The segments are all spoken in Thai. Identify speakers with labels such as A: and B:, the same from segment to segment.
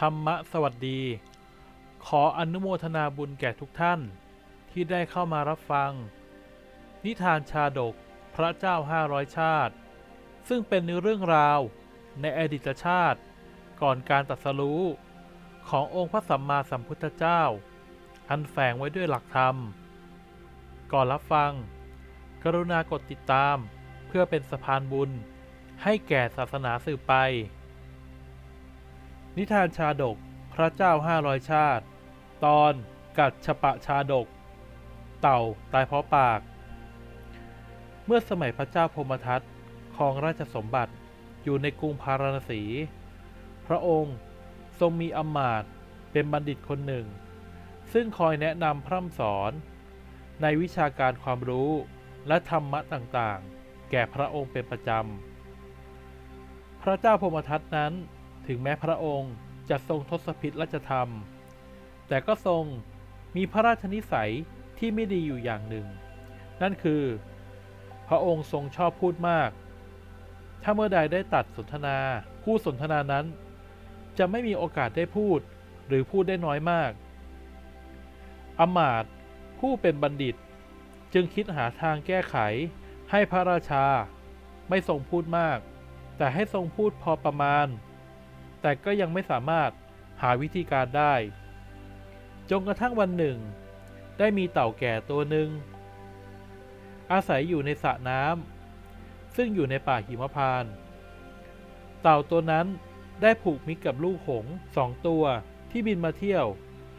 A: ธรรมะสวัสดี ขออนุโมทนาบุญแก่ทุกท่าน ที่ได้เข้ามารับฟัง นิทานชาดกพระเจ้าห้าร้อยชาติ ซึ่งเป็นเรื่องราวในอดีตชาติ ก่อนการตรัสรู้ขององค์พระสัมมาสัมพุทธเจ้า อันแฝงไว้ด้วยหลักธรรม ก่อนรับฟัง กรุณากดติดตามเพื่อเป็นสะพานบุญให้แก่ศาสนาสืบไป นิทานชาดกพระเจ้าห้าร้อยชาติ ตอนกัดฉปะชาดก เต่าตายเพราะปาก เมื่อสมัยพระเจ้าพมทัตครองราชสมบัติอยู่ในกรุงพาราณสี พระองค์ทรงมีอมาตเป็นบัณฑิตคนหนึ่ง ซึ่งคอยแนะนำพร่ำสอน ในวิชาการความรู้และธรรมะต่างๆ แก่พระองค์เป็นประจำ พระเจ้าพมทัตนั้น ถึงแม้พระองค์จะทรงทศพิธราชธรรม แต่ก็ทรงมีพระราชนิสัยที่ไม่ดีอยู่อย่างหนึ่ง นั่นคือ พระองค์ทรงชอบพูดมาก ถ้าเมื่อใดได้ตัดสนทนา ผู้สนทนานั้น จะไม่มีโอกาสได้พูดหรือพูดได้น้อยมาก อมาตย์ผู้เป็นบัณฑิตจึงคิดหาทางแก้ไขให้พระราชา ไม่ทรงพูดมาก แต่ให้ทรงพูดพอประมาณ แต่ก็ยังไม่สามารถหาวิธีการได้ จนกระทั่งวันหนึ่ง ได้มีเต่าแก่ตัวหนึ่ง อาศัยอยู่ในสระน้ำซึ่งอยู่ในป่าหิมพานต์เต่าตัวนั้นได้ผูกมิตรกับลูกหงส์สองตัวที่บินมาเที่ยว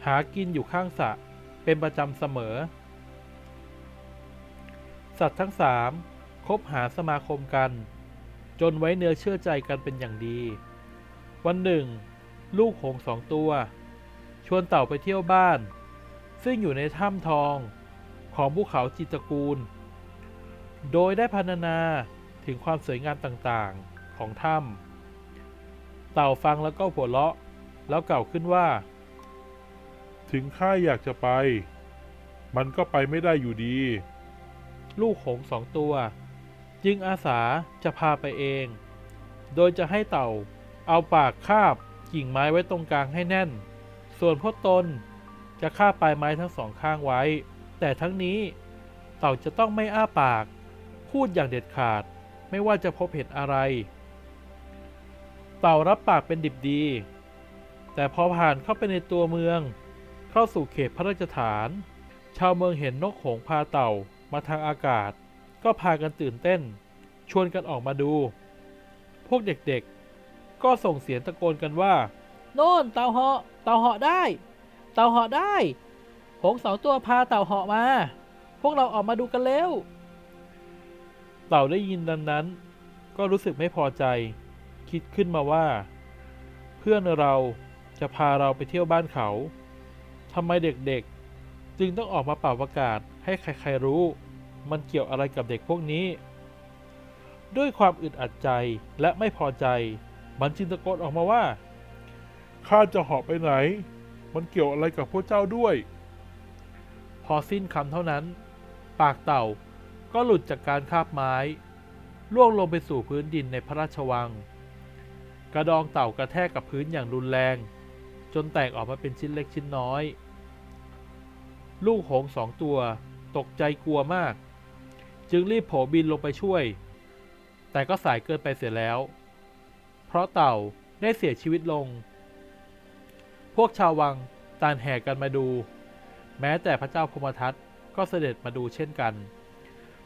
A: หากินอยู่ข้างสระเป็นประจำเสมอ สัตว์ทั้งสามคบหาสมาคมกัน จนไว้เนื้อเชื่อใจกันเป็นอย่างดี วันหนึ่ง ลูกหงส์สองตัว ชวนเต่าไปเที่ยวบ้าน ซึ่งอยู่ในถ้ำทองของภูเขาจิตรกูล โดยได้พรรณนาถึงความสวยงามต่างๆของถ้ำเต่าฟังแล้วก็หัวเราะแล้วกล่าวขึ้นว่า
B: ถึงข้าอยากจะไป มันก็ไปไม่ได้อยู่ดี
A: ลูกหงส์สองตัว จึงอาสาจะพาไปเอง โดยจะให้เต่า เอาปากคาบกิ่งไม้ไว้ตรงกลางให้แน่น ส่วนพวกตนจะคาบปลายไม้ทั้งสองข้างไว้ แต่ทั้งนี้เต่าจะต้องไม่อ้าปาก พูดอย่างเด็ดขาด ไม่ว่าจะพบเห็นอะไร เต่ารับปากเป็นดิบดี แต่พอผ่านเข้าไปในตัวเมือง เข้าสู่เขตพระราชฐาน ชาวเมืองเห็นนกหงพาเต่ามาทางอากาศ ก็พากันตื่นเต้น ชวนกันออกมาดู พวกเด็กๆ ก็ส่งเสียงตะโกนกันว่า โน่นเต่าเหาะเต่าเหาะได้ เต่าเหาะได้หงส์สองตัวพาเต่าเหาะมา พวกเราออกมาดูกันเร็ว เต่าได้ยินดังนั้น ก็รู้สึกไม่พอใจ คิดขึ้นมาว่า เพื่อนเราจะพาเราไปเที่ยวบ้านเขาทำไมเด็กๆ จึงต้องออกมาเป่าประกาศให้ใครๆรู้ มันเกี่ยวอะไรกับเด็กพวกนี้ ด้วยความอึดอัดใจและไม่พอใจ มันจึงตะโกนออกมาว่า
B: ข้าจะหาะไปไหน มันเกี่ยวอะไรกับพวกเจ้าด้วย
A: พอสิ้นคำเท่านั้น ปากเต่าก็หลุดจากการคาบไม้ ล่วงลงไปสู่พื้นดินในพระราชวัง กระดองเต่ากระแทกกับพื้นอย่างรุนแรง จนแตกออกมาเป็นชิ้นเล็กชิ้นน้อย ลูกหงสองตัวตกใจกลัวมาก จึงรีบโผบินลงไปช่วย แต่ก็สายเกินไปเสียแล้ว เพราะเต่าได้เสียชีวิตลง พวกชาววังต่างแห่กันมาดู แม้แต่พระเจ้าพมทัตก็เสด็จมาดูเช่นกัน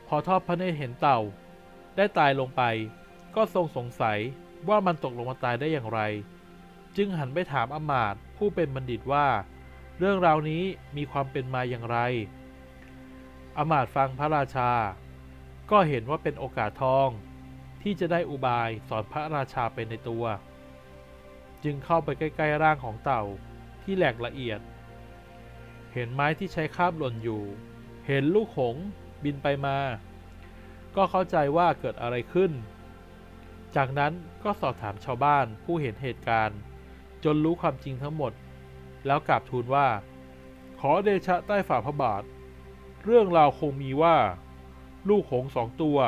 A: พอทอดพระเนตรเห็นเต่า ได้ตายลงไป ก็ทรงสงสัยว่ามันตกลงมาตายได้อย่างไร จึงหันไปถามอมาตย์ผู้เป็นบัณฑิตว่า เรื่องราวนี้มีความเป็นมาอย่างไร อมาตย์ฟังพระราชา ก็เห็นว่าเป็นโอกาสทอง ที่จะได้อุบายสอนพระราชาไปในตัว จึงเข้าไปใกล้ ๆ ร่างของเต่าที่แหลกละเอียด เห็นไม้ที่ใช้คาบหล่นอยู่ เห็นลูกหงส์บินไปมา ก็เข้าใจว่าเกิดอะไรขึ้น จากนั้นก็สอบถามชาวบ้านผู้เห็นเหตุการณ์ จนรู้ความจริงทั้งหมด แล้วกราบทูลว่า ขอเดชะใต้ฝ่าพระบาท เรื่องราวคงมีว่า ลูกหงส์สองตัว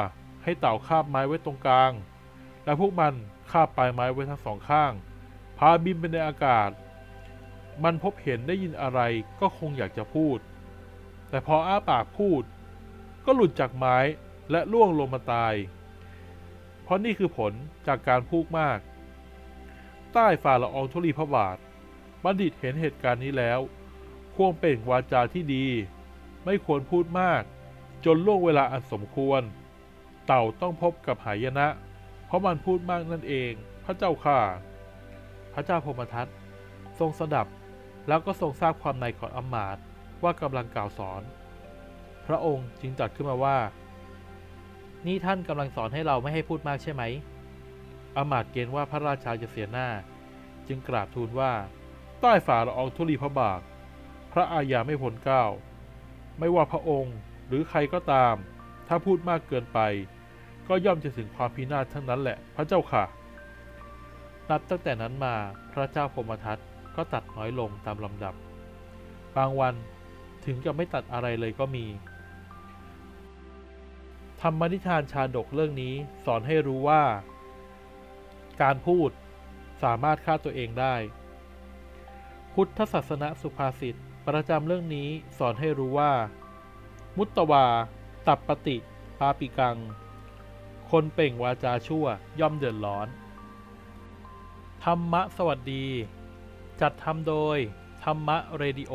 A: ให้เต่าคาบไม้ไว้ตรงกลาง และพวกมันคาบปลายไม้ไว้ทั้งสองข้าง
B: พาบินไปในอากาศ มันพบเห็นได้ยินอะไรก็คงอยากจะพูด แต่พออ้าปากพูด ก็หลุดจากไม้และล่วงลงมาตาย เพราะนี่คือผลจากการพูดมาก ใต้ฝ่าละอองธุลีพระบาท บัณฑิตเห็นเหตุการณ์นี้แล้ว ควรเป่งวาจาที่ดี ไม่ควรพูดมาก จนล่วงเวลาอันสมควร ต่าต้องพบกับหายนะ เพราะมันพูดมากนั่นเอง พระเจ้าค่ะ
A: พระเจ้าพมทัตทรงสดับแล้วก็ทรงทราบความในของอำมาตว่ากำลังกล่าวสอน พระองค์จึงตรัสขึ้นมาว่า นี่ท่านกำลังสอนให้เราไม่ให้พูดมากใช่ไหมอมาตเกณฑ์ว่าพระราชาจะเสียหน้า จึงกราบทูลว่า
B: ใต้ฝ่าละอองธุลีพระบาท พระอาญาไม่พ้นก้าวไม่ว่าพระองค์หรือใครก็ตาม ถ้าพูดมากเกินไป ก็ย่อมจะถึงความพินาศทั้งนั้นแหละพระเจ้าค่ะ
A: นับตั้งแต่นั้นมาพระเจ้าพมทัตก็ตัดน้อยลงตามลำดับ บางวันถึงกับไม่ตัดอะไรเลยก็มี ธรรมนิทานชาดกเรื่องนี้สอนให้รู้ว่า การพูดสามารถฆ่าตัวเองได้ พุทธศาสนสุภาษิตประจำเรื่องนี้สอนให้รู้ว่า มุตตวา ตับปฏิ ปาปิกัง คนเป่งวาจาชั่วย่อมเดือดร้อน ธรรมะสวัสดี จัดทำโดย ธรรมะเรดิโอ